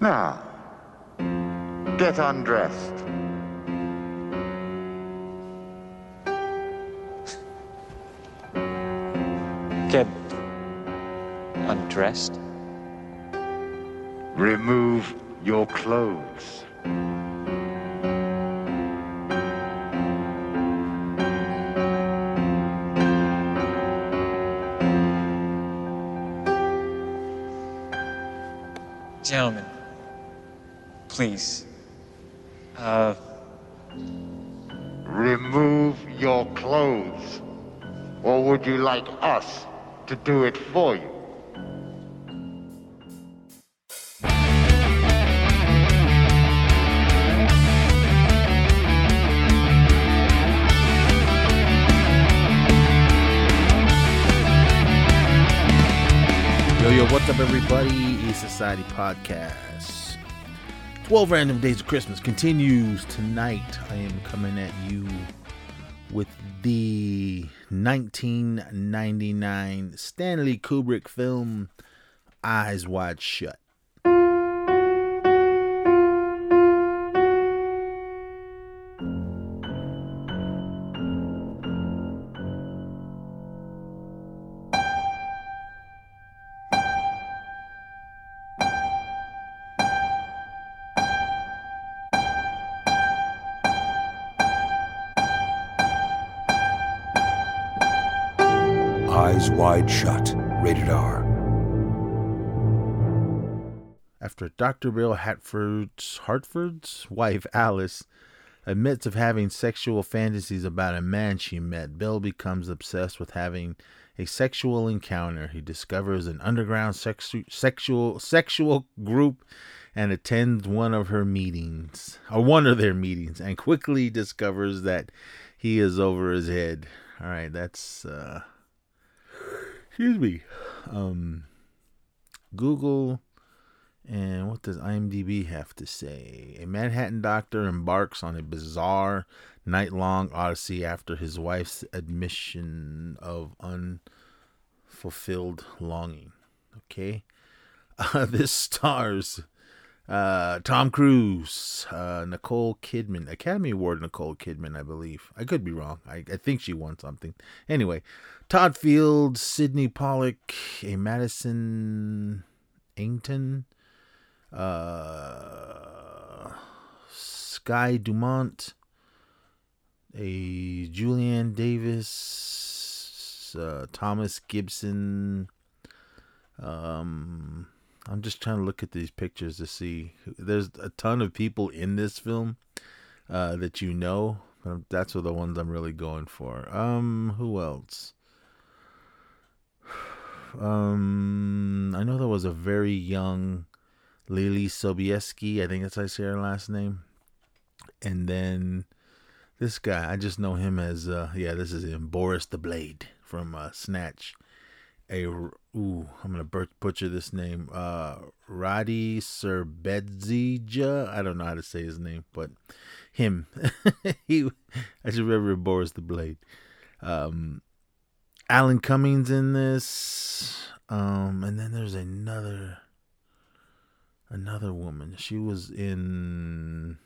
Now, get undressed. Get undressed? Remove your clothes. Please. Uh, Remove your clothes. Or would you like us to do it for you? Yo, yo, what's up, everybody? E Society Podcast. 12 Random Days of Christmas continues tonight. I am coming at you with the 1999 Stanley Kubrick film Eyes Wide Shut. Eyes Wide Shut. Rated R. After Dr. Bill Hartford's, Hartford's wife, Alice, admits of having sexual fantasies about a man she met, Bill becomes obsessed with having a sexual encounter. He discovers an underground sexu- sexual sexual group and attends one of her meetings, or one of their meetings, and quickly discovers that he is over his head. All right, that's uh excuse me. Um Google and what does IMDb have to say? A Manhattan doctor embarks on a bizarre night long odyssey after his wife's admission of unfulfilled longing. Okay. Uh, this stars uh, Tom Cruise, uh, Nicole Kidman, Academy Award Nicole Kidman, I believe. I could be wrong. I, I think she won something. Anyway, Todd Field, Sydney Pollack, a Madison Ington, uh, Sky du Mont, a Julienne Davis, uh, Thomas Gibson. Um, I'm just trying to look at these pictures to see. There's a ton of people in this film uh, that you know. That's the ones I'm really going for. Um, who else? Um, I know there was a very young Leelee Sobieski. I think that's how I say her last name. And then this guy, I just know him as uh, yeah, this is him, Boris the Blade from uh, Snatch. A ooh, I'm gonna butcher this name. Uh, Rade Serbedzija. I don't know how to say his name, but him. he, I just remember Boris the Blade. Um, Alan Cummings in this. Um, and then there's another another woman. She was in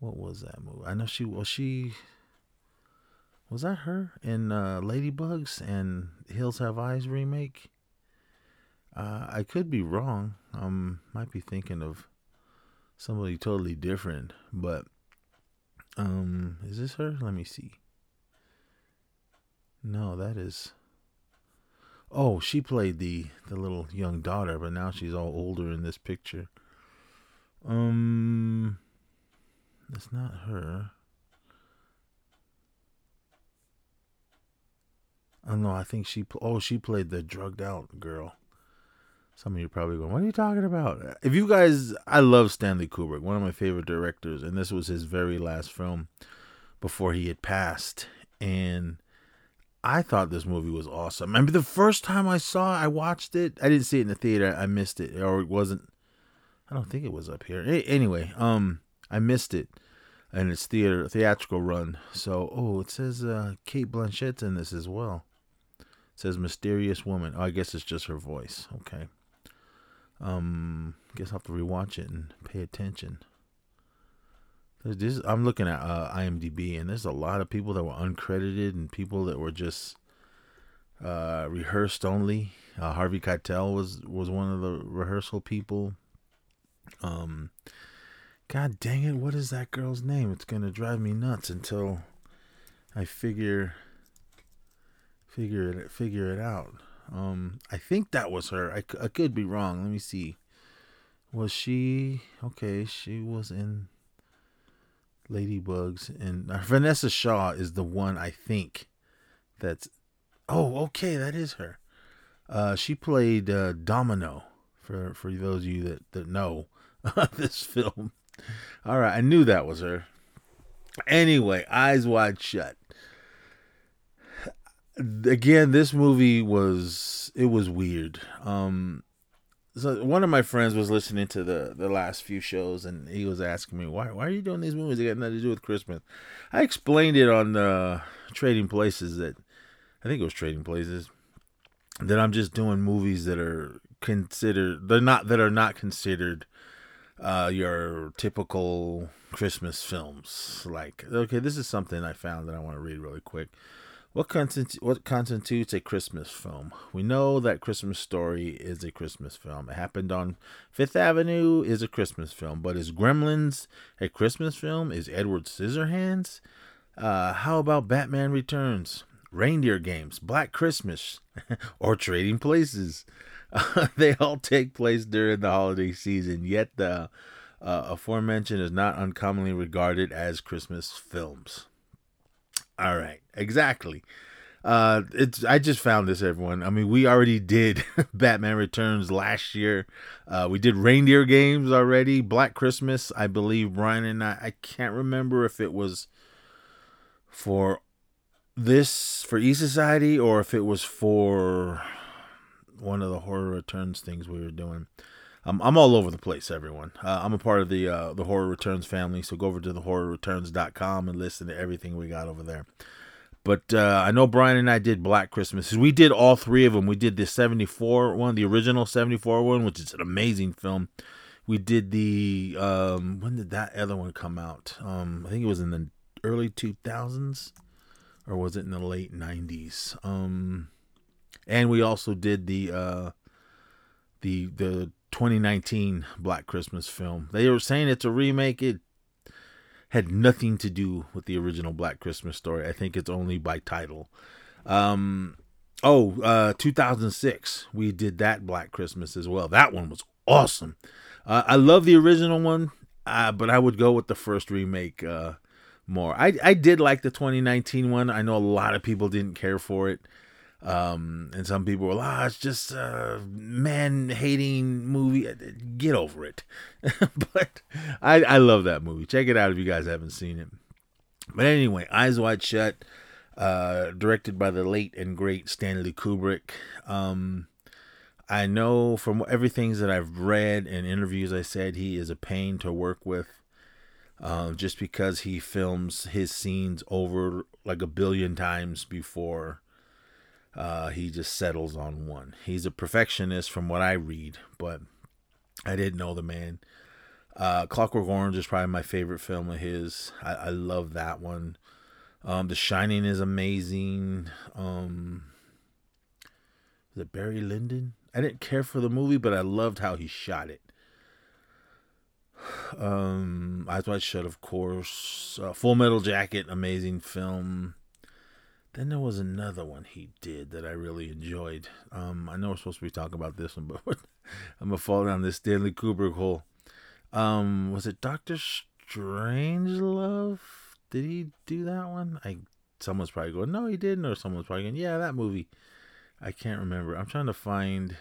what was that movie? I know she was she was that her in uh, Ladybugs and Hills Have Eyes remake. Uh, I could be wrong. Um, might be thinking of somebody totally different, but um, is this her? Let me see. No, that is. Oh, she played the the little young daughter, but now she's all older in this picture. Um, it's not her. Oh no, I think she. Oh, she played the drugged out girl. Some of you probably going, "What are you talking about?" If you guys, I love Stanley Kubrick, one of my favorite directors, and this was his very last film before he had passed. And I thought this movie was awesome. I the first time I saw it, I watched it. I didn't see it in the theater. I missed it, or it wasn't. I don't think it was up here. Anyway, um, I missed it and its theater theatrical run. So, oh, it says uh, Cate Blanchett's in this as well. Says mysterious woman. Oh, I guess it's just her voice. Okay. Um, guess I'll have to rewatch it and pay attention. This, I'm looking at uh, IMDb, and there's a lot of people that were uncredited and people that were just uh, rehearsed only. Uh, Harvey Keitel was was one of the rehearsal people. Um, God dang it, what is that girl's name? It's gonna drive me nuts until I figure figure it figure it out. Um, I think that was her. I could be wrong. Let me see. Was she okay? She was in Ladybugs, and uh, Vinessa Shaw is the one I think that's. Oh, okay, that is her. Uh, she played uh, Domino for for those of you that that know this film. All right, I knew that was her. Anyway, Eyes Wide Shut. Again, this movie was it was weird. Um, so one of my friends was listening to the the last few shows, and he was asking me why why are you doing these movies? They got nothing to do with Christmas. I explained it on uh, Trading Places that I think it was Trading Places that I'm just doing movies that are considered they're not that are not considered uh, your typical Christmas films. Like, okay, this is something I found that I want to read really quick. What constitutes what constitutes a Christmas film? We know that Christmas Story is a Christmas film. It happened on Fifth Avenue is a Christmas film, but is Gremlins a Christmas film? Is Edward Scissorhands? Uh, how about Batman Returns? Reindeer Games, Black Christmas, or Trading Places? they all take place during the holiday season, yet the uh, aforementioned is not uncommonly regarded as Christmas films. All right, exactly. Uh, it's I just found this everyone. I mean, we already did Batman Returns last year. Uh, we did Reindeer Games already. Black Christmas, I believe Brian and I. I can't remember if it was for this for E Society or if it was for one of the horror returns things we were doing. I'm all over the place, everyone. Uh, I'm a part of the uh, the horror returns family, so go over to the horrorreturns.com and listen to everything we got over there. But uh, I know Brian and I did Black Christmas. We did all three of them. We did the 74 one, the original 74 one, which is an amazing film. We did the um, when did that other one come out? Um, I think it was in the early 2000s or was it in the late 90s? Um, and we also did the uh, the the 2019 Black Christmas film. They were saying it's a remake. It had nothing to do with the original Black Christmas story. I think it's only by title. Um, oh, uh, 2006, we did that Black Christmas as well. That one was awesome. Uh, I love the original one, uh, but I would go with the first remake uh, more. I I did like the 2019 one. I know a lot of people didn't care for it. Um, and some people were, ah, it's just a man hating movie. Get over it. but I, I love that movie. Check it out if you guys haven't seen it. But anyway, Eyes Wide Shut, uh, directed by the late and great Stanley Kubrick. Um, I know from everything that I've read and interviews, I said he is a pain to work with. Uh, just because he films his scenes over like a billion times before uh, he just settles on one. He's a perfectionist from what I read, but I didn't know the man. Uh, Clockwork Orange is probably my favorite film of his. I, I love that one. Um, the Shining is amazing. Um, is it Barry Lyndon? I didn't care for the movie, but I loved how he shot it. Um, Eyes Wide of course. Uh, Full Metal Jacket, amazing film. Then there was another one he did that I really enjoyed. Um, I know we're supposed to be talking about this one, but I'm gonna fall down this Stanley Kubrick hole. Um, was it Doctor Strangelove? Did he do that one? I someone's probably going, no, he didn't, or someone's probably going, yeah, that movie. I can't remember. I'm trying to find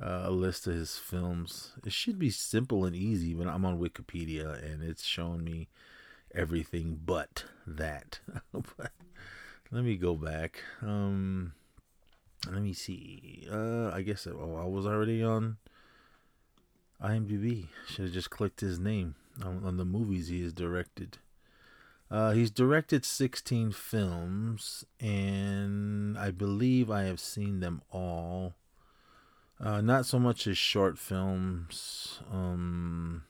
uh, a list of his films. It should be simple and easy, but I'm on Wikipedia and it's showing me everything but that. but let me go back. Um, let me see. Uh, I guess oh, I was already on IMDb. Should have just clicked his name on, on the movies he has directed. Uh, he's directed 16 films, and I believe I have seen them all. Uh, not so much his short films. Um,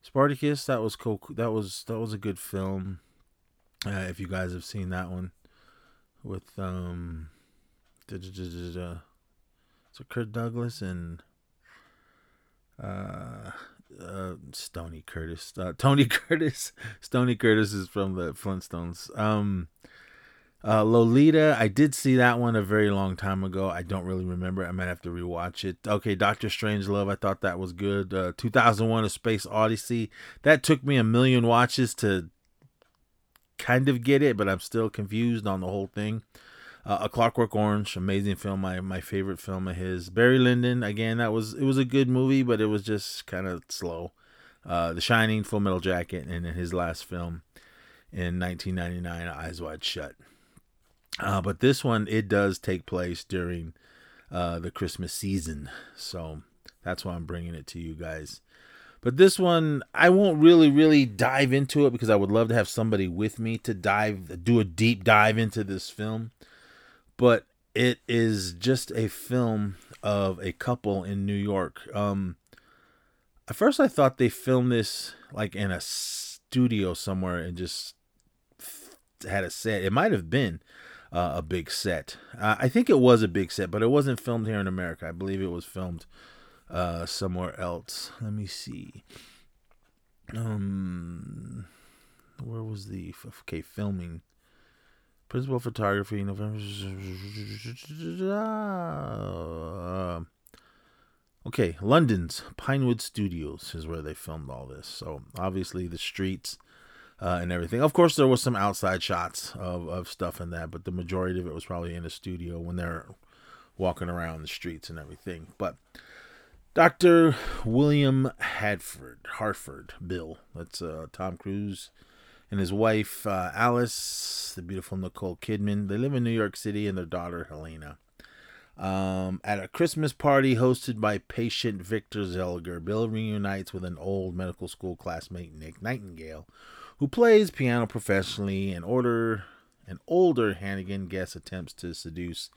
Spartacus, that was cool. That was that was a good film. Uh, if you guys have seen that one, with um, so Kurt Douglas and uh, uh, Stony Curtis, uh, Tony Curtis. Stony Curtis is from the Flintstones. Um, uh, Lolita, I did see that one a very long time ago. I don't really remember. I might have to rewatch it. Okay, Doctor Strangelove, I thought that was good. Uh, 2001: A Space Odyssey. That took me a million watches to kind of get it, but I'm still confused on the whole thing. Uh, a Clockwork Orange, amazing film, my my favorite film of his. Barry Lyndon, again, that was it was a good movie, but it was just kind of slow. Uh, the Shining, Full Metal Jacket, and in his last film in 1999, Eyes Wide Shut. Uh, but this one, it does take place during uh, the Christmas season. So that's why I'm bringing it to you guys. But this one, I won't really, really dive into it because I would love to have somebody with me to dive, do a deep dive into this film. But it is just a film of a couple in New York. Um, at first, I thought they filmed this like in a studio somewhere and just had a set. It might have been uh, a big set. Uh, I think it was a big set, but it wasn't filmed here in America. I believe it was filmed uh, somewhere else. Let me see. Um, where was the okay filming? Principal photography, November. Uh, okay, London's Pinewood Studios is where they filmed all this. So obviously the streets uh, and everything. Of course, there was some outside shots of, of stuff in that, but the majority of it was probably in the studio when they're walking around the streets and everything. But Dr. William Hadford, Hartford, Bill, that's uh, Tom Cruise and his wife uh, Alice, the beautiful Nicole Kidman. They live in New York City and their daughter Helena. Um, at a Christmas party hosted by patient Victor Zeliger, Bill reunites with an old medical school classmate, Nick Nightingale, who plays piano professionally and order an older Hungarian guest attempts to seduce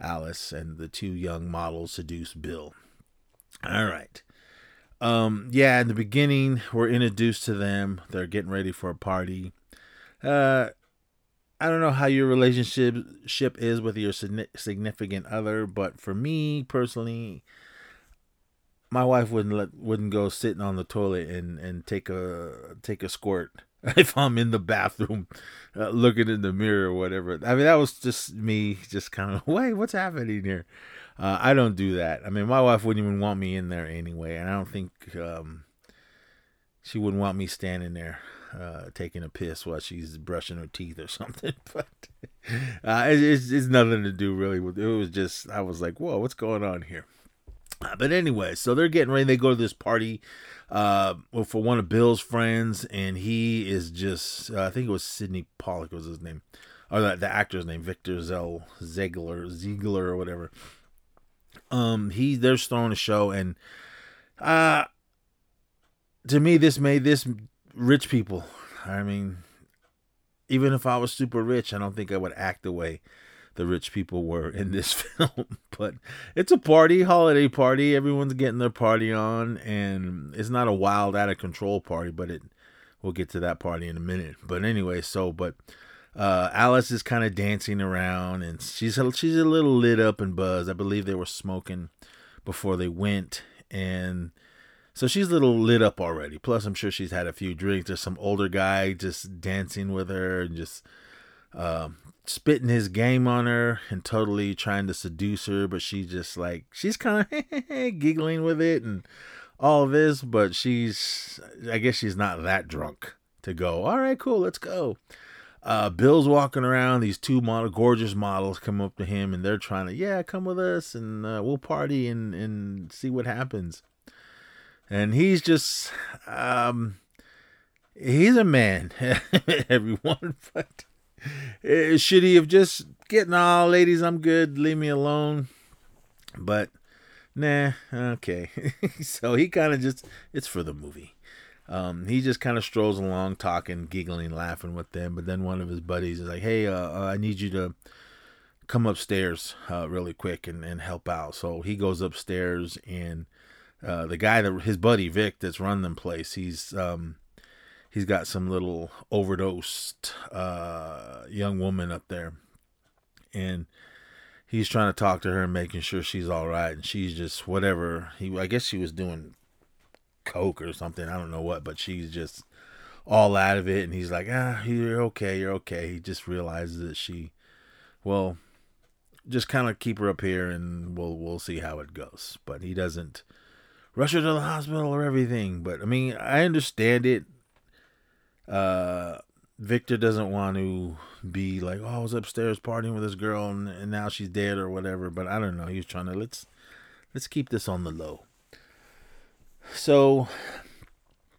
Alice and the two young models seduce Bill. All right. Um yeah, in the beginning we're introduced to them. They're getting ready for a party. Uh I don't know how your relationship ship is with your significant other, but for me personally, my wife wouldn't let wouldn't go sitting on the toilet and and take a take a squirt if I'm in the bathroom uh, looking in the mirror or whatever. I mean, that was just me, just kind of, wait, what's happening here? Uh, I don't do that. I mean, my wife wouldn't even want me in there anyway, and I don't think um, she wouldn't want me standing there uh, taking a piss while she's brushing her teeth or something. But uh, it's, it's nothing to do really with it. Was just I was like, whoa, what's going on here? Uh, but anyway, so they're getting ready. They go to this party uh, for one of Bill's friends, and he is just, uh, I think it was Sydney Pollack was his name, or the, the actor's name, Victor Zell Ziegler, Ziegler or whatever. Um, he they're throwing a show, and uh, to me, this made this rich people. I mean, even if I was super rich, I don't think I would act the way the rich people were in this film. but it's a party, holiday party. Everyone's getting their party on, and it's not a wild, out of control party, but it. We'll get to that party in a minute. But anyway, so but uh, Alice is kind of dancing around, and she's a, she's a little lit up and buzzed. I believe they were smoking before they went, and so she's a little lit up already. Plus, I'm sure she's had a few drinks. There's some older guy just dancing with her and just um, spitting his game on her and totally trying to seduce her, but she just like she's kind of giggling with it and all of this, but she's I guess she's not that drunk to go. All right, cool, let's go. Uh, Bill's walking around. These two model, gorgeous models come up to him, and they're trying to, yeah, come with us, and uh, we'll party and and see what happens. And he's just, um, he's a man, everyone, but Eh, should he have just getting all ladies? I'm good. Leave me alone. But nah, okay. so he kind of just it's for the movie. Um, he just kind of strolls along, talking, giggling, laughing with them. But then one of his buddies is like, "Hey, uh, uh, I need you to come upstairs uh, really quick and, and help out. So he goes upstairs and uh, the guy that his buddy Vic that's run the place, he's um, he's got some little overdosed uh, young woman up there, and he's trying to talk to her and making sure she's all right, and she's just whatever. He I guess she was doing coke or something. I don't know what, but she's just all out of it, and he's like, ah, you're okay, you're okay. He just realizes that she, well, just kind of keep her up here, and we'll we'll see how it goes. But he doesn't rush her to the hospital or everything. But I mean, I understand it. Uh, Victor doesn't want to be like, oh, I was upstairs partying with this girl and, and now she's dead or whatever. But I don't know. He was trying to let's let's keep this on the low. So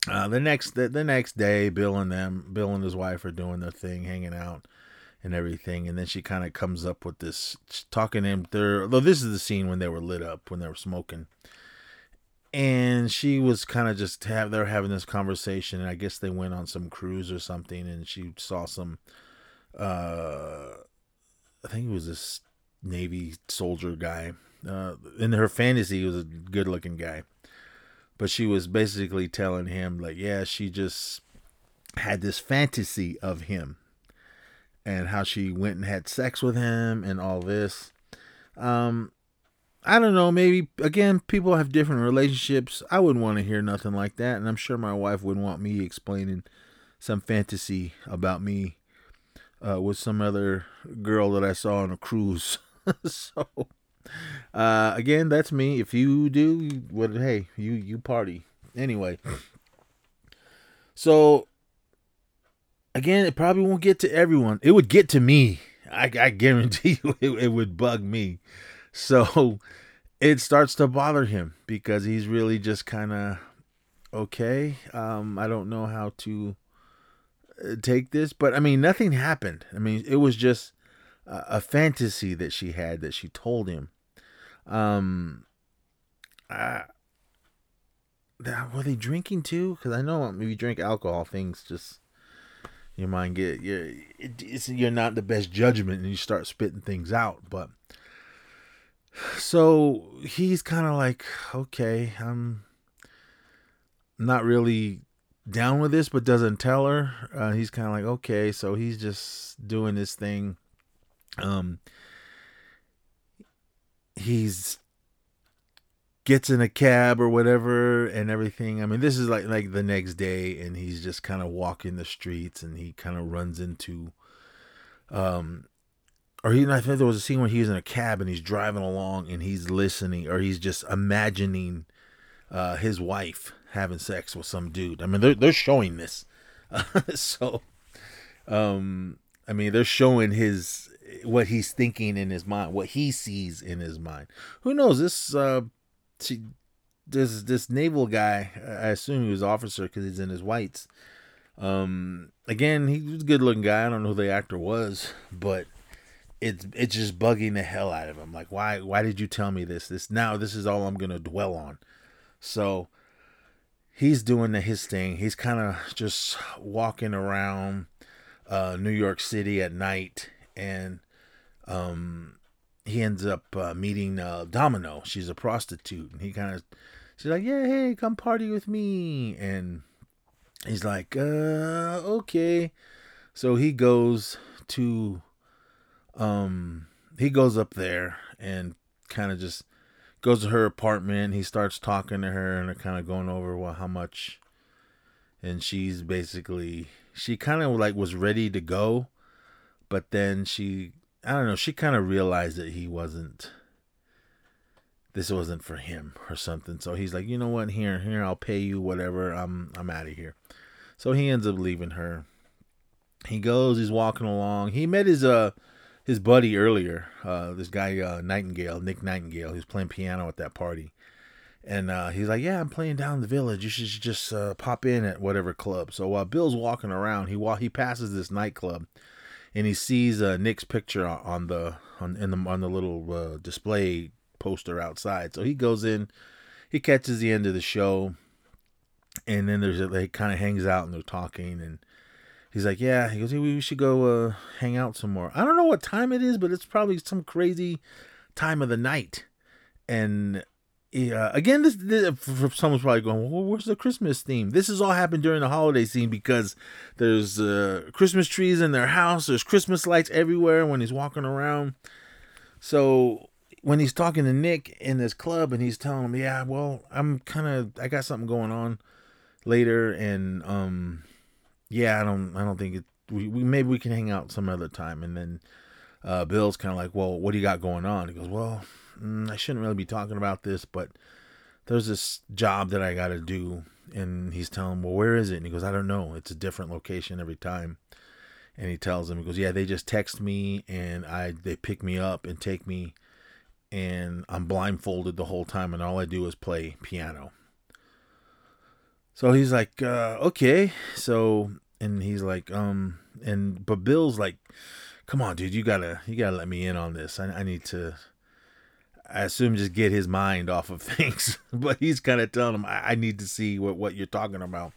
uh, the next the, the next day, Bill and them, Bill and his wife are doing their thing, hanging out and everything. And then she kind of comes up with this talking to him. There, though this is the scene when they were lit up, when they were smoking and she was kind of just have they're having this conversation and i guess they went on some cruise or something and she saw some uh i think it was this navy soldier guy uh in her fantasy he was a good looking guy but she was basically telling him like yeah she just had this fantasy of him and how she went and had sex with him and all this um I don't know, maybe again, people have different relationships. I wouldn't want to hear nothing like that, and I'm sure my wife wouldn't want me explaining some fantasy about me uh, with some other girl that I saw on a cruise. so, uh, again, that's me. If you do, what? Hey, you you party anyway. So, again, it probably won't get to everyone. It would get to me. I, I guarantee you, it, it would bug me. So it starts to bother him because he's really just kind of okay. Um, I don't know how to uh, take this, but I mean, nothing happened. I mean, it was just a, fantasy that she had that she told him. Um, uh, were they drinking too? Because I know when you drink alcohol, things just your mind get you're you're not the best judgment, and you start spitting things out. But so he's kind of like, okay, I'm not really down with this, but doesn't tell her. Uh, he's kind of like, okay, so he's just doing this thing. Um, he's gets in a cab or whatever and everything. I mean, this is like like the next day, and he's just kind of walking the streets, and he kind of runs into um or he, I think there was a scene where he's in a cab and he's driving along and he's listening or he's just imagining uh, his wife having sex with some dude. I mean, they're they're showing this, so um, I mean, they're showing his what he's thinking in his mind, what he sees in his mind. Who knows? This uh, this this naval guy, I assume he was officer because he's in his whites. Um, again, he was a good looking guy. I don't know who the actor was, but it's it's just bugging the hell out of him. Like, why why did you tell me this? This now this is all I'm gonna dwell on. So he's doing the, his thing. He's kind of just walking around uh, New York City at night, and um, he ends up uh, meeting uh, Domino. She's a prostitute, and he kind of she's like, "Yeah, hey, come party with me," and he's like, "Uh, okay." So he goes to um he goes up there and kind of just goes to her apartment he starts talking to her and kind of going over well how much and she's basically she kind of like was ready to go but then she i don't know she kind of realized that he wasn't this wasn't for him or something. So he's like you know what? Here here i'll pay you whatever. I'm i'm out of here. So he ends up leaving her. He goes he's walking along. He met his uh his buddy earlier, uh, this guy uh, Nightingale, Nick Nightingale, who's playing piano at that party, and uh, he's like, "Yeah, I'm playing down the village. You should just uh, pop in at whatever club." So while Bill's walking around, he wa- he passes this nightclub, and he sees uh, Nick's picture on the on in the on the little uh, display poster outside. So he goes in, he catches the end of the show, and then there's a, he kind of hangs out and they're talking and he's like, yeah. He goes, hey, we should go uh, hang out some more. I don't know what time it is, but it's probably some crazy time of the night. And yeah, again, this, this someone's probably going, well, where's the Christmas theme? This has all happened during the holiday scene because there's uh, Christmas trees in their house. There's Christmas lights everywhere when he's walking around. So when he's talking to Nick in this club and he's telling him, yeah, well, I'm kind of, I got something going on later, and um, yeah, I don't, I don't think it. We, we maybe we can hang out some other time. And then uh, Bill's kind of like, well, what do you got going on? He goes, well, mm, I shouldn't really be talking about this, but there's this job that I got to do. And he's telling him, well, where is it? And he goes, I don't know. It's a different location every time. And he tells him, he goes, yeah, they just text me and I they pick me up and take me, and I'm blindfolded the whole time, and all I do is play piano. So he's like, uh, okay. So and he's like, um, and but Bill's like, come on, dude, you gotta you gotta let me in on this. I, I need to. I assume just get his mind off of things, but he's kind of telling him, I, I, need to see what what you're talking about.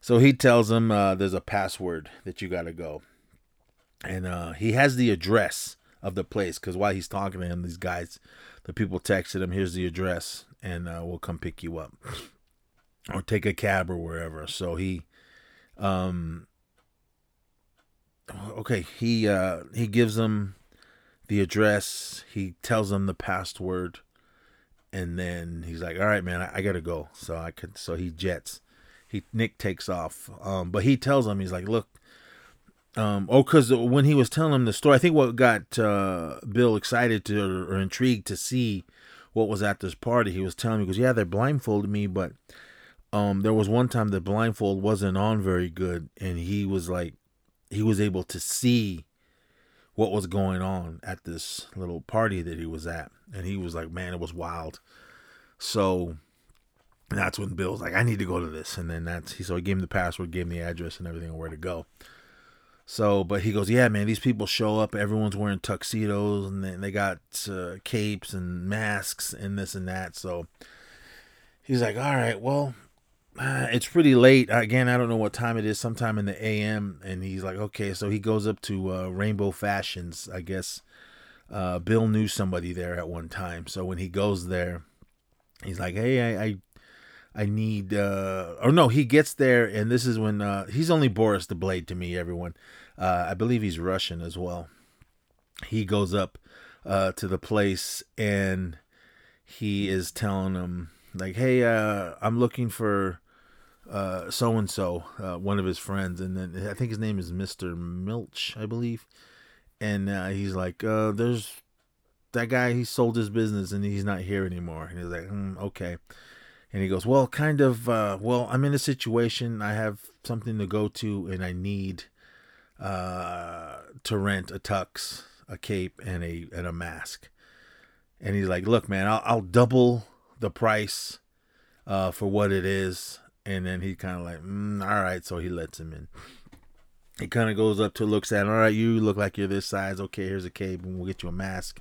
So he tells him uh, there's a password that you gotta go, and uh, he has the address of the place because while he's talking to him, these guys, the people texted him, here's the address, and uh, we'll come pick you up or take a cab or wherever. So he, um, okay, he uh, he gives them the address. He tells them the password, and then he's like, "All right, man, I, I gotta go." So I could. So he jets. He Nick takes off. Um, but he tells him, he's like, "Look." Um, oh, because when he was telling him the story, I think what got uh, Bill excited to or intrigued to see what was at this party, he was telling me, because yeah, they blindfolded me, but um there was one time the blindfold wasn't on very good and he was like he was able to see what was going on at this little party that he was at. And he was like man it was wild. So that's when bill's like i need to go to this. And then that's he so he gave him the password gave him the address and everything where to go. So but he goes yeah man these people show up. Everyone's wearing tuxedos and they, they got uh, capes and masks and this and that. So he's like all right well uh, it's pretty late. Again, I don't know what time it is. Sometime in the AM, and he's like, okay, so he goes up to uh, Rainbow Fashions. I guess uh, Bill knew somebody there at one time, so when he goes there, he's like, hey, I, I, I need. Uh, or no, he gets there, and this is when uh, he's only Boris the Blade to me. Everyone, uh, I believe he's Russian as well. He goes up uh, to the place, and he is telling him like, hey, uh, I'm looking for so and so, one of his friends, and then I think his name is Mister Milch, I believe, and uh, he's like, uh, "There's that guy. He sold his business and he's not here anymore." And he's like, mm, "Okay," and he goes, "Well, kind of. Uh, well, I'm in a situation. I have something to go to, and I need uh, to rent a tux, a cape, and a and a mask." And he's like, "Look, man, I'll, I'll double the price." Uh, for what it is and then he kind of like, mm, all right, so he lets him in. He kind of goes up to looks at him. All right, you look like you're this size. Okay, here's a cape, and we'll get you a mask.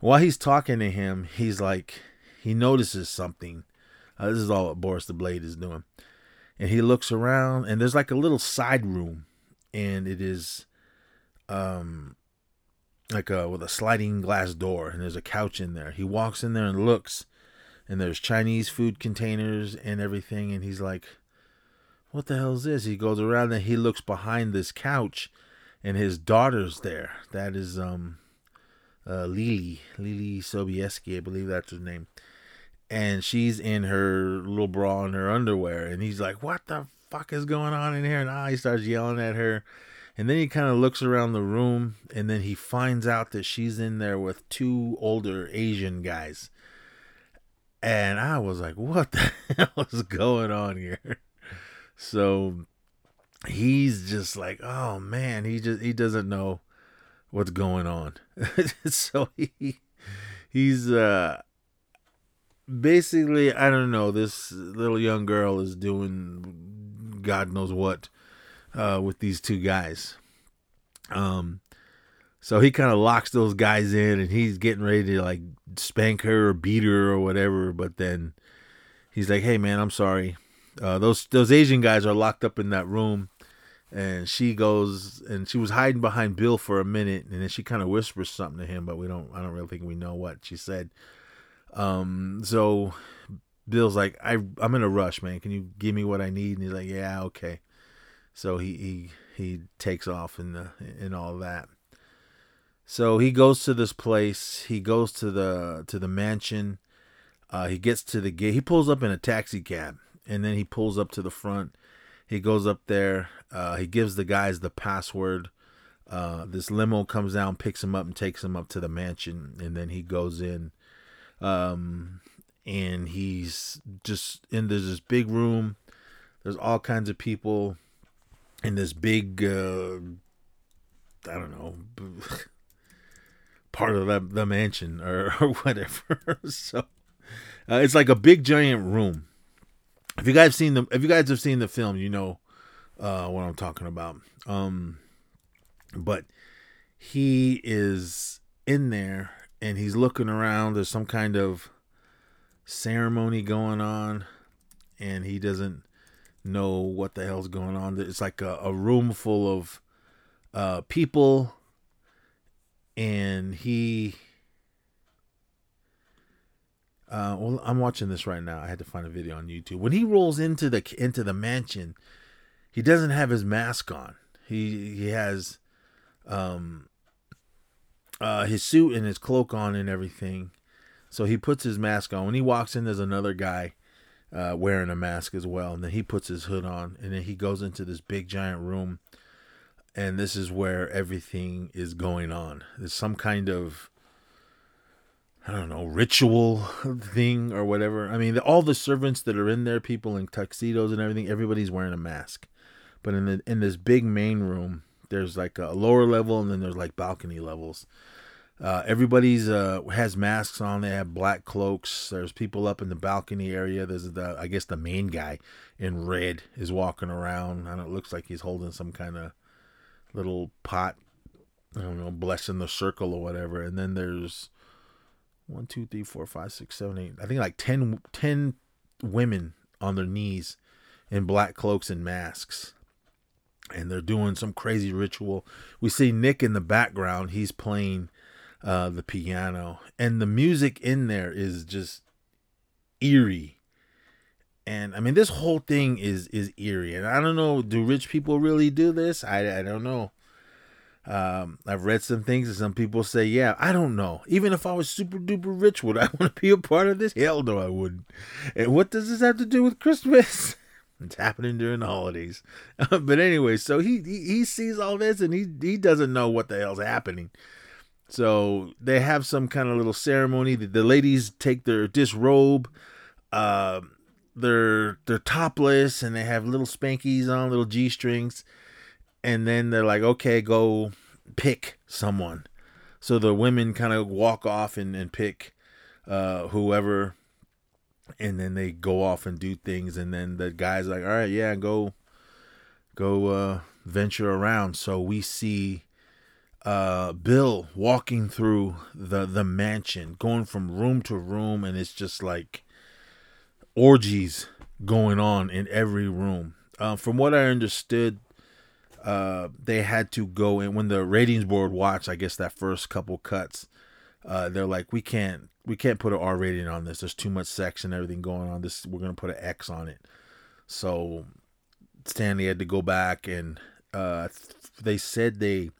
While he's talking to him, he's like, he notices something. Uh, this is all what Boris the Blade is doing, and he looks around, and there's like a little side room, and it is, um, like a with a sliding glass door, and there's a couch in there. He walks in there and looks, and there's Chinese food containers and everything. And he's like, What the hell is this? He goes around and he looks behind this couch and his daughter's there. That is um uh Leelee, Leelee Sobieski, I believe that's her name. And she's in her little bra and her underwear. And he's like, What the fuck is going on in here? And ah, he starts yelling at her. And then he kind of looks around the room and then he finds out that she's in there with two older Asian guys and I was like, what the hell is going on here? So he's just like, oh man, he just he doesn't know what's going on. so he he's uh basically I don't know, this little young girl is doing God knows what uh with these two guys. Um so he kind of locks those guys in and he's getting ready to like spank her or beat her or whatever. But then he's like, hey, man, I'm sorry. Uh, those those Asian guys are locked up in that room and she goes and she was hiding behind Bill for a minute, and then she kind of whispers something to him, but we don't. I don't really think we know what she said. Um, so Bill's like, I I'm in a rush, man. Can you give me what I need? And he's like, Yeah, okay. So he he he takes off and the and all that. So he goes to this place. He goes to the to the mansion. Uh, he gets to the gate. He pulls up in a taxi cab, and then he pulls up to the front. He goes up there. Uh, he gives the guys the password. Uh, this limo comes down, picks him up, and takes him up to the mansion. And then he goes in. Um, and he's just in there's this big room. There's all kinds of people in this big, uh, I don't know, part of the, the mansion or, or whatever. so uh, it's like a big giant room. If you guys seen the, if you guys have seen the film, you know uh, what I'm talking about. Um, but he is in there and he's looking around. There's some kind of ceremony going on, and he doesn't know what the hell's going on. It's like a, a room full of uh, people, and he. Uh, well, I'm watching this right now. I had to find a video on YouTube. When he rolls into the into the mansion, he doesn't have his mask on. He he has um uh his suit and his cloak on and everything. So he puts his mask on. When he walks in, there's another guy uh, wearing a mask as well. And then he puts his hood on. And then he goes into this big giant room. And this is where everything is going on. There's some kind of, I don't know, ritual thing or whatever. I mean, all the servants that are in there, people in tuxedos and everything, everybody's wearing a mask. But in the in this big main room, there's like a lower level and then there's like balcony levels uh, everybody's uh, has masks on. They have black cloaks. There's people up in the balcony area. There's the I guess the main guy in red is walking around, and it looks like he's holding some kind of little pot. I don't know, blessing the circle or whatever. And then there's one, two, three, four, five, six, seven, eight. I think like 10, 10 women on their knees in black cloaks and masks. And they're doing some crazy ritual. We see Nick in the background. He's playing uh, the piano, and the music in there is just eerie. And I mean, this whole thing is is eerie, and I don't know. Do rich people really do this? I I don't know. Um, I've read some things, and some people say, yeah, I don't know. Even if I was super duper rich, would I want to be a part of this? Hell no, I wouldn't. And what does this have to do with Christmas? it's happening during the holidays. but anyway, so he, he he sees all this, and he he doesn't know what the hell's happening. So they have some kind of little ceremony. The, the ladies take their disrobe. Uh, they're they're topless and they have little spankies on, little g strings, and then they're like, okay, go pick someone. So the women kind of walk off and, and pick uh, whoever, and then they go off and do things, and then the guys like, all right, yeah, go, go uh, venture around. So we see uh, Bill walking through the the mansion, going from room to room, and it's just like orgies going on in every room. Uh, from what I understood, uh, they had to go in when the ratings board watched. I guess that first couple cuts, uh, they're like, we can't we can't put an R rating on this. There's too much sex and everything going on. This we're gonna put an X on it. So Stanley had to go back and uh, they said they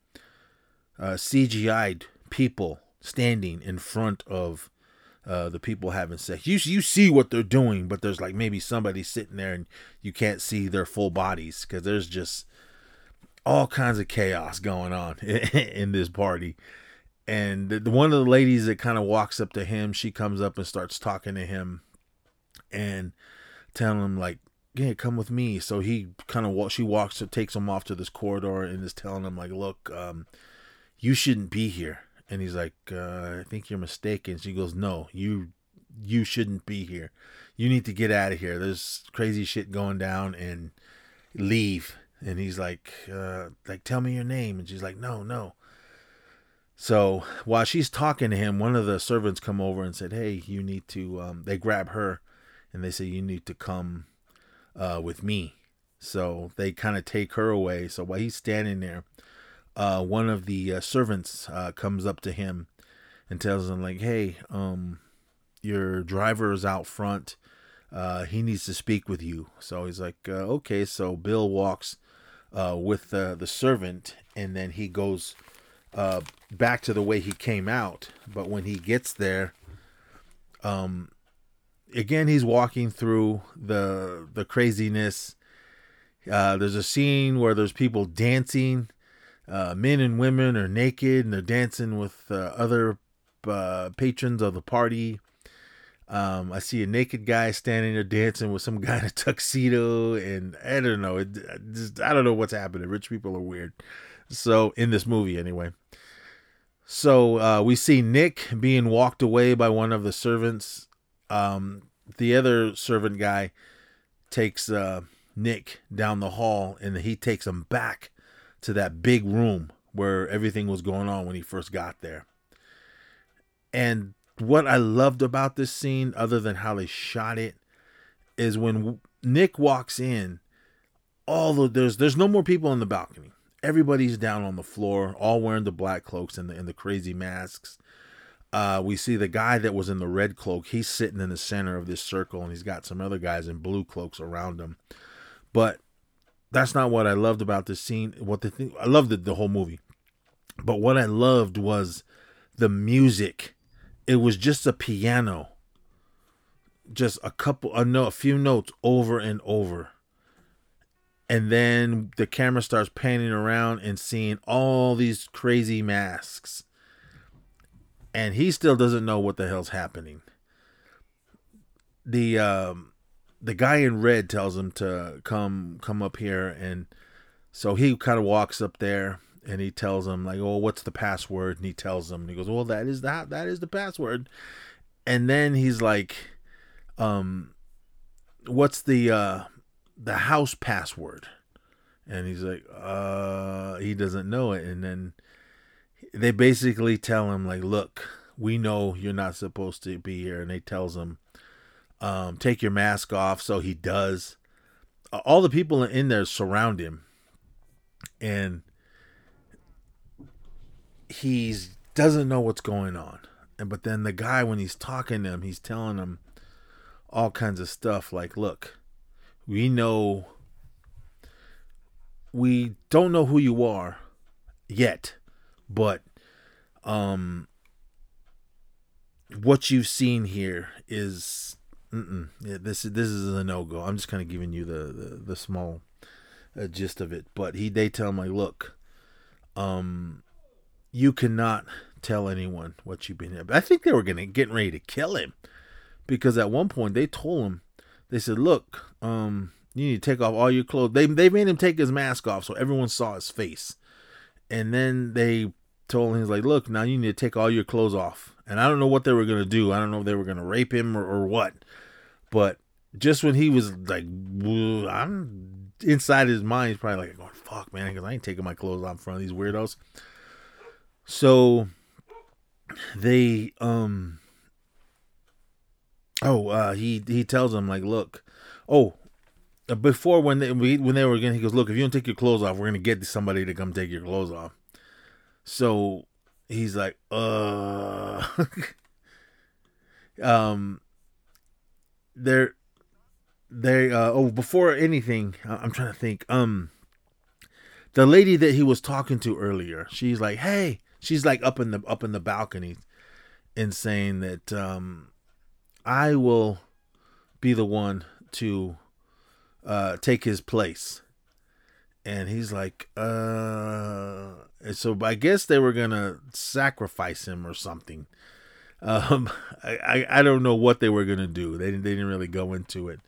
uh, CGI'd people standing in front of uh, the people having sex. You you see what they're doing, but there's like maybe somebody sitting there and you can't see their full bodies because there's just all kinds of chaos going on in this party. And the, one of the ladies that kind of walks up to him, she comes up and starts talking to him and telling him like, "Yeah, come with me." So he kind of she walks, takes him off to this corridor and is telling him like, "Look, um, you shouldn't be here. And he's like, uh, I think you're mistaken. She goes, no, you, you shouldn't be here. You need to get out of here. There's crazy shit going down and leave. And he's like, uh, like, tell me your name. And she's like, no, no. So while she's talking to him, one of the servants come over and said, hey, you need to, um, they grab her and they say, you need to come, uh, with me. So they kind of take her away. So while he's standing there, uh, one of the uh, servants uh, comes up to him and tells him like, "Hey, um, your driver is out front. Uh, he needs to speak with you." So he's like, uh, "Okay." So Bill walks uh, with the servant, and then he goes back to the way he came out. But when he gets there, um, again he's walking through the the craziness. There's a scene where there's people dancing. Uh, men and women are naked and they're dancing with uh, other uh, patrons of the party. Um, I see a naked guy standing there dancing with some guy in a tuxedo, and I don't know. It, I just, I don't know what's happening. Rich people are weird. So in this movie, anyway. So uh, we see Nick being walked away by one of the servants. Um, the other servant guy takes uh, Nick down the hall, and he takes him back to that big room where everything was going on when he first got there. And what I loved about this scene, other than how they shot it, is when Nick walks in, all the there's there's no more people on the balcony. Everybody's down on the floor, all wearing the black cloaks and the and the crazy masks. Uh, we see the guy that was in the red cloak. He's sitting in the center of this circle, and he's got some other guys in blue cloaks around him. But that's not what I loved about this scene. What the thing I loved the, the whole movie, but what I loved was the music. It was just a piano, just a couple, a note, a few notes over and over, and then the camera starts panning around and seeing all these crazy masks, and he still doesn't know what the hell's happening. The um, the guy in red tells him to come come up here. And so he kind of walks up there and he tells him like oh what's the password? And he tells him and he goes well that is that that is the password. And then he's like um what's the uh the house password? And he's like uh he doesn't know it. And then they basically tell him like look we know you're not supposed to be here. And they tells him um, take your mask off. So he does. All the people in there surround him, and he doesn't know what's going on. And but then the guy, when he's talking to him, he's telling him all kinds of stuff like, "Look, we know." We don't know who you are yet, but um what you've seen here is Mm-mm. Yeah, this is this is a no go. I'm just kind of giving you the the, the small uh, gist of it. But he they tell him like, look, um, you cannot tell anyone what you've been. But I think they were gonna getting ready to kill him because at one point they told him they said, look, um, you need to take off all your clothes. They they made him take his mask off so everyone saw his face, and then they told him he's like, look, now you need to take all your clothes off. And I don't know what they were gonna do. I don't know if they were gonna rape him or, or what. But just when he was like, I'm inside his mind, he's probably like, going, fuck, man, because I ain't taking my clothes off in front of these weirdos. So they, um, oh, uh, he, he tells him, like, look, oh, before when they, when they were again, he goes, look, if you don't take your clothes off, we're going to get somebody to come take your clothes off. So he's like, uh, um, they're they uh oh before anything i'm trying to think um the lady that he was talking to earlier she's like hey she's like up in the up in the balcony and saying that um i will be the one to uh take his place. And he's like uh and so i guess they were gonna sacrifice him or something um, I, I don't know what they were gonna do. They they didn't really go into it.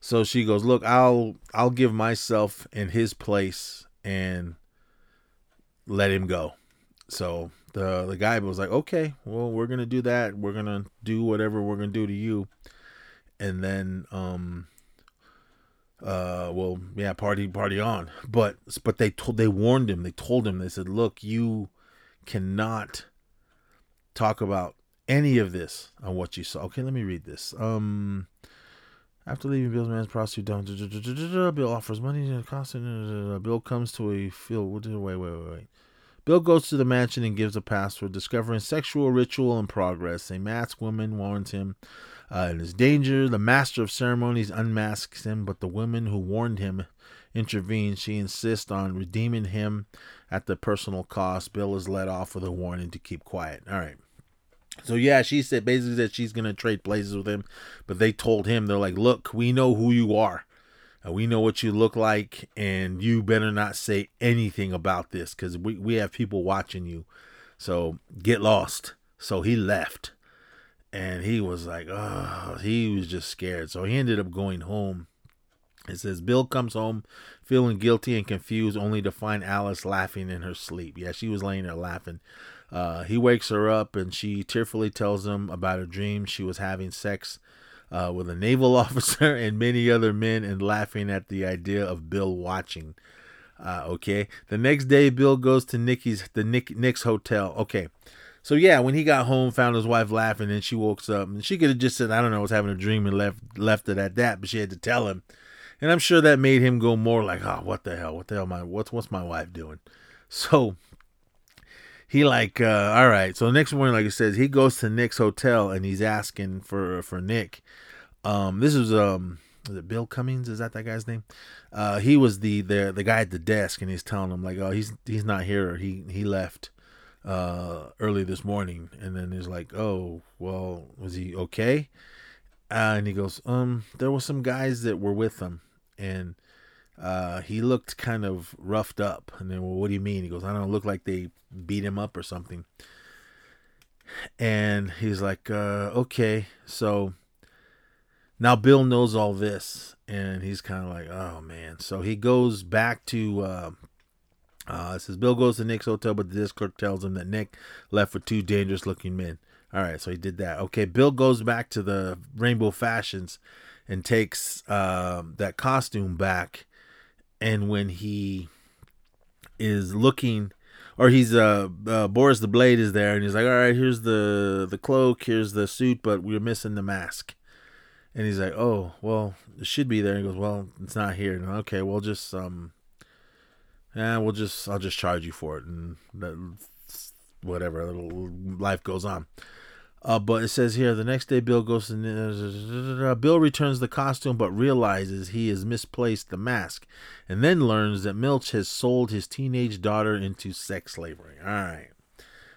So she goes, "Look, I'll I'll give myself in his place and let him go." So the the guy was like, "Okay, well, we're gonna do that. We're gonna do whatever we're gonna do to you." And then, um, uh, well, yeah, party party on. But but they told they warned him. They told him. They said, "Look, you cannot." talk about any of this on what you saw. Okay, let me read this. Um, After leaving Bill's man's prostitute down, Bill offers money to cost. Bill comes to a field. Wait, wait, wait, wait. Bill goes to the mansion and gives a password, discovering sexual ritual in progress. A masked woman warns him uh, in his danger. The master of ceremonies unmasks him, but the woman who warned him intervenes. She insists on redeeming him at the personal cost. Bill is let off with a warning to keep quiet. All right. So yeah, she said basically that she's gonna trade places with him, but they told him they're like, look, we know who you are, uh, we know what you look like, and you better not say anything about this because we we have people watching you. So get lost. So he left, and he was like, oh, he was just scared. So he ended up going home. It says Bill comes home feeling guilty and confused, only to find Alice laughing in her sleep. Yeah, she was laying there laughing. Uh, he wakes her up and she tearfully tells him about a dream she was having sex uh, with a naval officer and many other men and laughing at the idea of Bill watching. Uh, okay. The next day, Bill goes to Nikki's the Nick Nick's hotel. Okay. So yeah, when he got home, found his wife laughing, and she woke up, and she could have just said, "I don't know, I was having a dream," and left left it at that. But she had to tell him, and I'm sure that made him go more like, "Oh, what the hell? What the hell? My what's what's my wife doing?" So he like uh, all right so the next morning like I says he goes to nick's hotel and he's asking for for nick um this is um is it bill cummings is that that guy's name uh he was the the the guy at the desk and he's telling him like oh he's he's not here he he left uh early this morning and then he's like oh well was he okay uh, and he goes um there were some guys that were with him and uh, he looked kind of roughed up. And then, well, what do you mean? He goes, I don't look like they beat him up or something. And he's like, uh, okay. So now Bill knows all this. And he's kind of like, oh, man. So he goes back to, uh, uh, it says Bill goes to Nick's hotel, but the desk clerk tells him that Nick left with two dangerous looking men. All right, so he did that. Okay, Bill goes back to the Rainbow Fashions and takes uh, that costume back and when he is looking or he's uh, uh, Boris the Blade is there and he's like, all right, here's the the cloak, here's the suit, but we're missing the mask. And he's like, oh, well, it should be there. And he goes, well, it's not here. And, okay, we'll just um, yeah, we'll just I'll just charge you for it, and whatever, life goes on. Uh, but it says here the next day Bill goes to Bill returns the costume but realizes he has misplaced the mask and then learns that Milch has sold his teenage daughter into sex slavery. All right.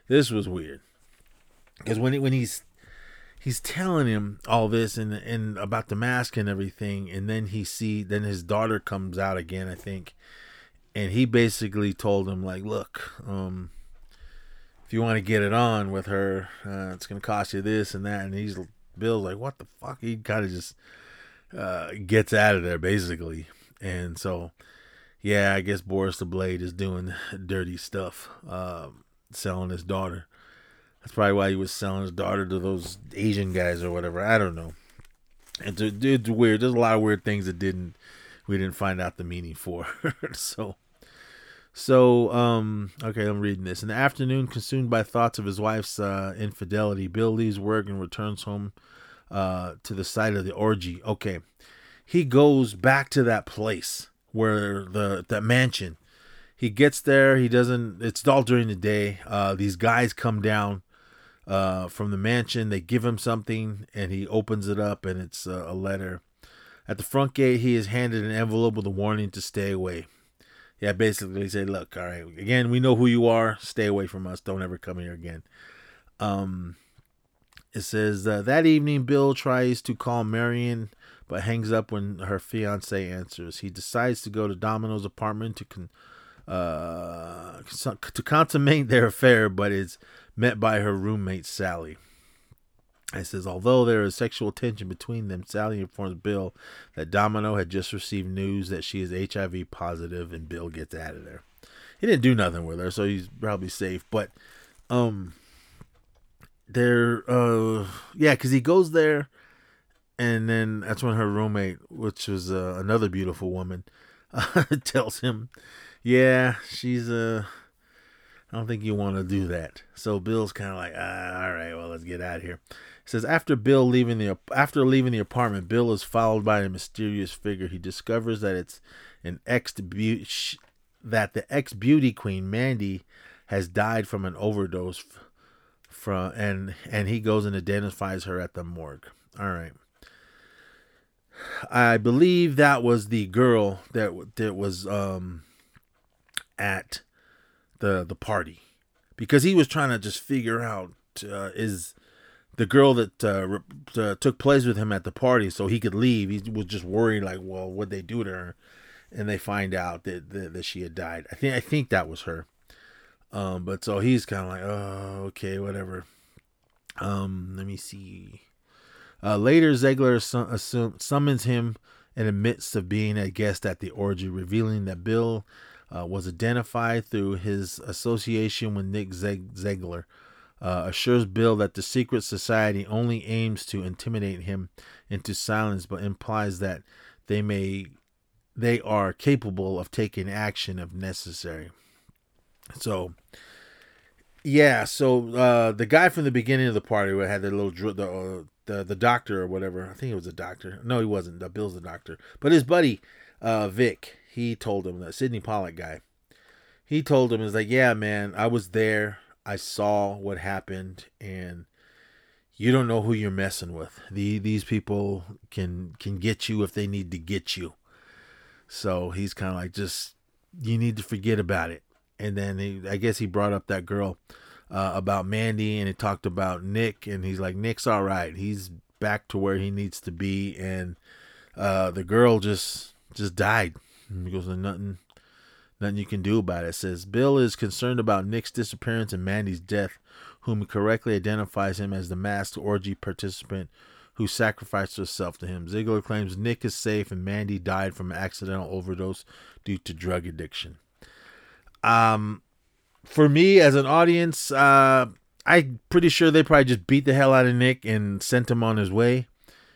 This was weird. Cuz when he, when he's he's telling him all this and and about the mask and everything and then he see then his daughter comes out again, I think. And he basically told him like, "Look, um if you want to get it on with her, uh, it's gonna cost you this and that. And he's Bill's like, what the fuck? He kind of just uh, gets out of there basically. And so, yeah, I guess Boris the Blade is doing dirty stuff, uh, selling his daughter. That's probably why he was selling his daughter to those Asian guys or whatever. I don't know. It's, it's weird. There's a lot of weird things that didn't we didn't find out the meaning for. so so, um, okay, I'm reading this. In the afternoon, consumed by thoughts of his wife's uh, infidelity, Bill leaves work and returns home uh, to the site of the orgy. Okay, he goes back to that place where the that mansion. He gets there. He doesn't. It's all during the day. Uh, these guys come down uh, from the mansion. They give him something, and he opens it up, and it's uh, a letter. At the front gate, he is handed an envelope with a warning to stay away yeah, basically say, look, all right, again, we know who you are. Stay away from us. Don't ever come here again. Um, it says uh, that evening, Bill tries to call Marion, but hangs up when her fiance answers. He decides to go to Domino's apartment to con- uh, to consummate their affair, but is met by her roommate Sally. It says, although there is sexual tension between them, Sally informs Bill that Domino had just received news that she is HIV positive, and Bill gets out of there. He didn't do nothing with her, so he's probably safe. But, um, there, uh, yeah, because he goes there, and then that's when her roommate, which was uh, another beautiful woman, uh, tells him, yeah, she's uh I don't think you want to do that. So Bill's kind of like, ah, all right, well, let's get out of here. Says after Bill leaving the after leaving the apartment, Bill is followed by a mysterious figure. He discovers that it's an ex that the ex beauty queen Mandy has died from an overdose from and and he goes and identifies her at the morgue. All right. I believe that was the girl that that was um at the the party because he was trying to just figure out uh, is the girl that uh, uh, took place with him at the party so he could leave. He was just worried like, well, what they do to her, and they find out that, that that she had died. I think I think that was her. Um, but so he's kind of like, oh, okay, whatever. Um, let me see. Uh, later, Ziegler su- assume, summons him and admits of being a guest at the orgy, revealing that Bill uh, was identified through his association with Nick Zeg- Ziegler. Uh, assures Bill that the secret society only aims to intimidate him into silence, but implies that they may they are capable of taking action if necessary. So, yeah, so uh, the guy from the beginning of the party who had the little the, uh, the the doctor or whatever, I think it was a doctor. No, he wasn't. The Bill's the doctor, but his buddy uh, Vic, he told him that Sydney Pollack guy. He told him, "Is like, yeah, man, I was there. I saw what happened, and you don't know who you're messing with. The these people can can get you if they need to get you. So he's kind of like, just you need to forget about it and then he, I guess he brought up that girl uh, about Mandy, and he talked about Nick, and he's like, Nick's all right. He's back to where he needs to be, and uh, the girl just just died. And he goes, nothing, nothing you can do about it. it. Says Bill is concerned about Nick's disappearance and Mandy's death, whom correctly identifies him as the masked orgy participant who sacrificed herself to him. Ziegler claims Nick is safe and Mandy died from an accidental overdose due to drug addiction. Um, for me as an audience, uh, I'm pretty sure they probably just beat the hell out of Nick and sent him on his way,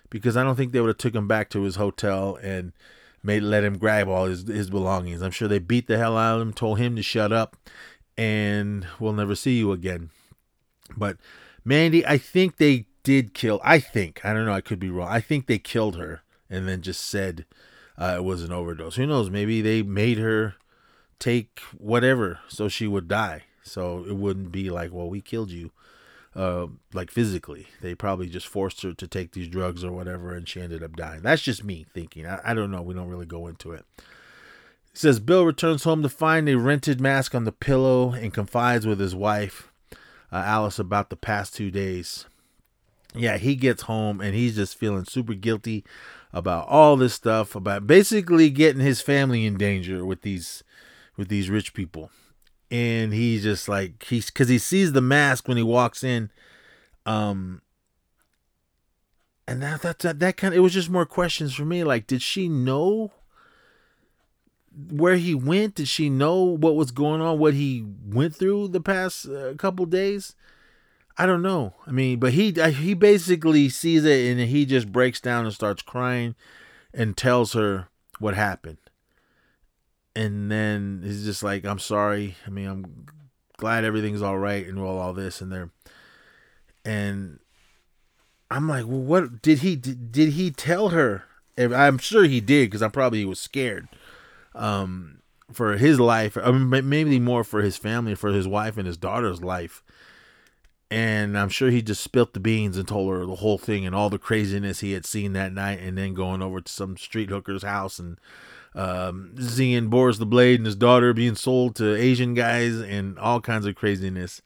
because I don't think they would have took him back to his hotel and made let him grab all his his belongings. I'm sure they beat the hell out of him, told him to shut up, and we'll never see you again. But Mandy, I think they did kill. I think I don't know. I could be wrong. I think they killed her and then just said uh, it was an overdose. Who knows? Maybe they made her take whatever so she would die. So it wouldn't be like, well, we killed you, uh, like physically. They probably just forced her to take these drugs or whatever, and she ended up dying. That's just me thinking. I, I don't know. We don't really go into it. It says Bill returns home to find a rented mask on the pillow and confides with his wife, uh, Alice, about the past two days. Yeah, he gets home and he's just feeling super guilty about all this stuff, about basically getting his family in danger with these with these rich people. And he's just like he's cuz he sees the mask when he walks in um and that that that, that kind of it was just more questions for me like did she know where he went? Did she know what was going on what he went through the past uh, couple days? I don't know. I mean, but he he basically sees it and he just breaks down and starts crying and tells her what happened and then he's just like, "I'm sorry. I mean, I'm glad everything's all right and all all this and there." And I'm like, "Well, what did he did, did he tell her?" I'm sure he did because I'm probably he was scared um, for his life. I mean, maybe more for his family, for his wife and his daughter's life. And I'm sure he just spilt the beans and told her the whole thing and all the craziness he had seen that night, and then going over to some street hooker's house and um, seeing Boris the Blade and his daughter being sold to Asian guys and all kinds of craziness.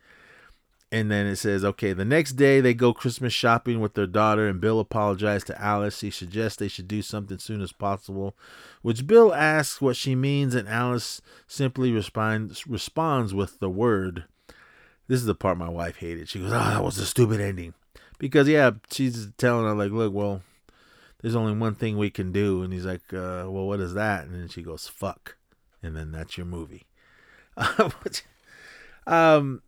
And then it says, okay, the next day they go Christmas shopping with their daughter, and Bill apologized to Alice. He suggests they should do something soon as possible, which Bill asks what she means, and Alice simply responds responds with the word. This is the part my wife hated. She goes, "Oh, that was a stupid ending," because yeah, she's telling her like, "Look, well, there's only one thing we can do. And he's like, uh, well, what is that? And then she goes, fuck. And then that's your movie. um,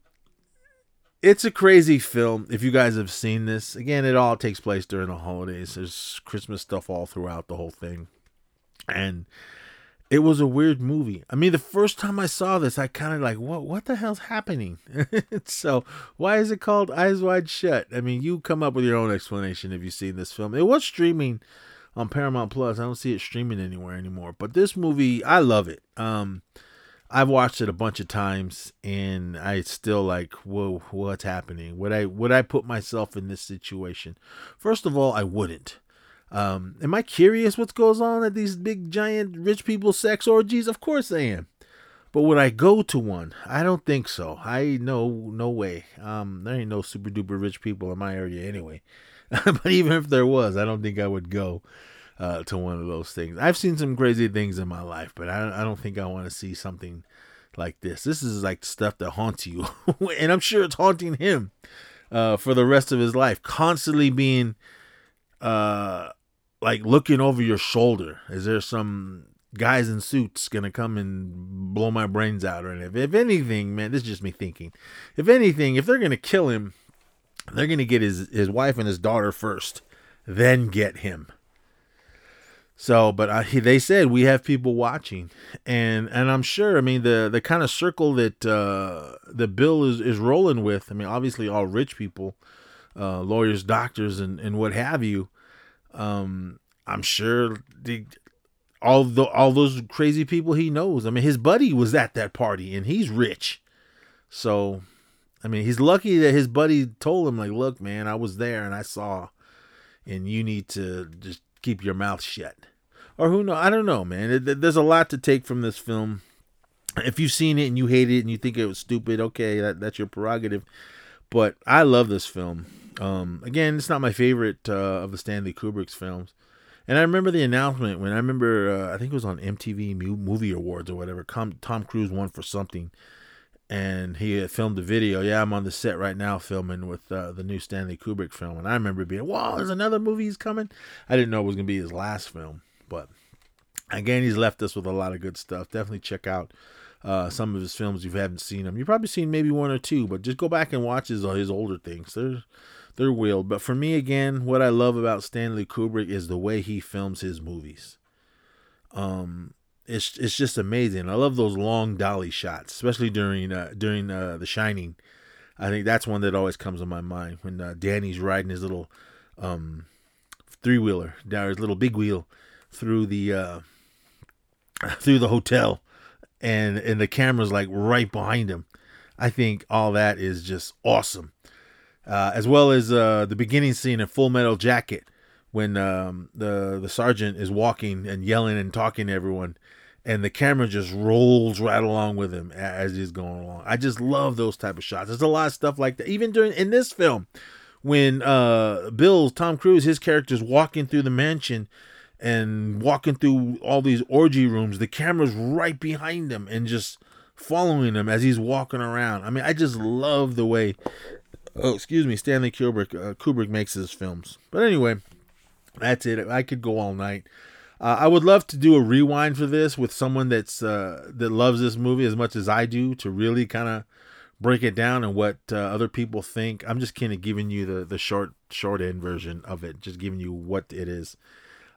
it's a crazy film. If you guys have seen this, again, it all takes place during the holidays. There's Christmas stuff all throughout the whole thing. And it was a weird movie. I mean, the first time I saw this, I kind of like, what what the hell's happening? so why is it called Eyes Wide Shut? I mean, you come up with your own explanation if you've seen this film. It was streaming on Paramount Plus. I don't see it streaming anywhere anymore. But this movie, I love it. Um, I've watched it a bunch of times, and I still like, whoa, what's happening? Would I would I put myself in this situation? First of all, I wouldn't. Um, am I curious what goes on at these big giant rich people sex orgies? Of course I am. But would I go to one? I don't think so. I know no way. Um, there ain't no super duper rich people in my area anyway. but even if there was, I don't think I would go uh, to one of those things. I've seen some crazy things in my life, but I, I don't think I want to see something like this. This is like stuff that haunts you, and I'm sure it's haunting him uh, for the rest of his life, constantly being uh, like looking over your shoulder. Is there some guys in suits gonna come and blow my brains out or anything? If anything, man, this is just me thinking. If anything, if they're gonna kill him, they're gonna get his his wife and his daughter first, then get him. So, but I, they said we have people watching, and and I'm sure. I mean, the the kind of circle that uh, the bill is is rolling with. I mean, obviously all rich people, uh, lawyers, doctors, and and what have you. Um, I'm sure the all the all those crazy people he knows. I mean, his buddy was at that party, and he's rich. So, I mean, he's lucky that his buddy told him, like, "Look, man, I was there and I saw, and you need to just keep your mouth shut." Or who know? I don't know, man. It, there's a lot to take from this film. If you've seen it and you hate it and you think it was stupid, okay, that, that's your prerogative. But I love this film. Um, again, it's not my favorite uh, of the Stanley Kubrick's films. And I remember the announcement when I remember, uh, I think it was on MTV Movie Awards or whatever. Tom Cruise won for something, and he filmed a video. Yeah, I'm on the set right now filming with uh, the new Stanley Kubrick film. And I remember being, wow, there's another movie he's coming. I didn't know it was going to be his last film. But again, he's left us with a lot of good stuff. Definitely check out uh, some of his films if you haven't seen them. You've probably seen maybe one or two, but just go back and watch his uh, his older things. They're they're real. But for me, again, what I love about Stanley Kubrick is the way he films his movies. Um, it's it's just amazing. I love those long dolly shots, especially during uh, during uh, The Shining. I think that's one that always comes to my mind when uh, Danny's riding his little um, three wheeler down his little big wheel through the uh, through the hotel, and and the camera's like right behind him. I think all that is just awesome, uh, as well as uh, the beginning scene in Full Metal Jacket when um, the the sergeant is walking and yelling and talking to everyone, and the camera just rolls right along with him as he's going along. I just love those type of shots. There's a lot of stuff like that, even during in this film when uh Bill Tom Cruise his character's walking through the mansion and walking through all these orgy rooms. The camera's right behind him and just following him as he's walking around. I mean, I just love the way. Oh, excuse me, Stanley Kubrick. Uh, Kubrick makes his films. But anyway, that's it. I could go all night. Uh, I would love to do a rewind for this with someone that's uh, that loves this movie as much as I do to really kind of break it down and what uh, other people think. I'm just kind of giving you the the short short end version of it, just giving you what it is.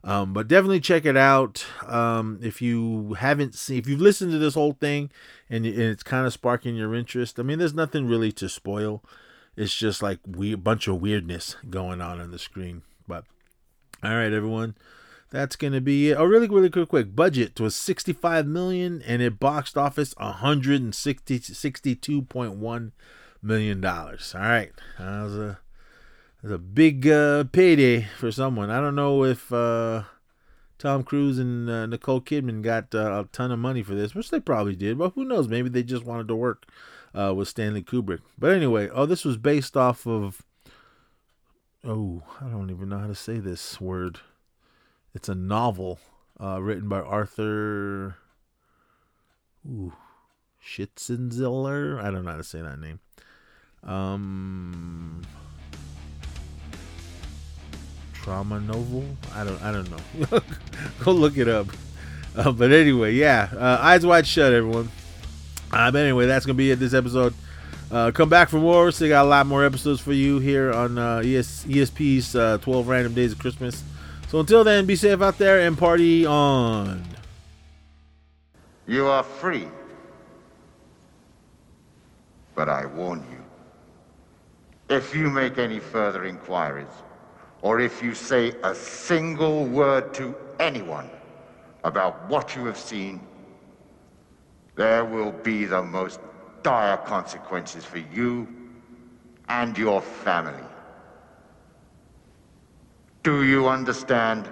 Um, but definitely check it out. Um, if you haven't seen, if you've listened to this whole thing and, and it's kind of sparking your interest, I mean, there's nothing really to spoil. It's just like we a bunch of weirdness going on on the screen. But all right, everyone, that's gonna be it. Oh, really, really quick, quick. Budget was 65 million, and it boxed office 162.1 million dollars. All right, that was a it's a big uh, payday for someone. I don't know if uh, Tom Cruise and uh, Nicole Kidman got uh, a ton of money for this, which they probably did. But who knows? Maybe they just wanted to work uh, with Stanley Kubrick. But anyway, oh, this was based off of. Oh, I don't even know how to say this word. It's a novel uh, written by Arthur. Ooh, Schnitzler. I don't know how to say that name. Um, trauma novel. I don't I don't know. Go look it up. Uh, but anyway, yeah, uh, eyes wide shut, everyone. Uh, but anyway, that's gonna be it this episode. Uh, come back for more. We still got a lot more episodes for you here on uh, ES- ESP's uh, 12 Random Days of Christmas. So until then, be safe out there and party on. You are free. But I warn you if you make any further inquiries, or if you say a single word to anyone about what you have seen there will be the most dire consequences for you and your family. Do you understand?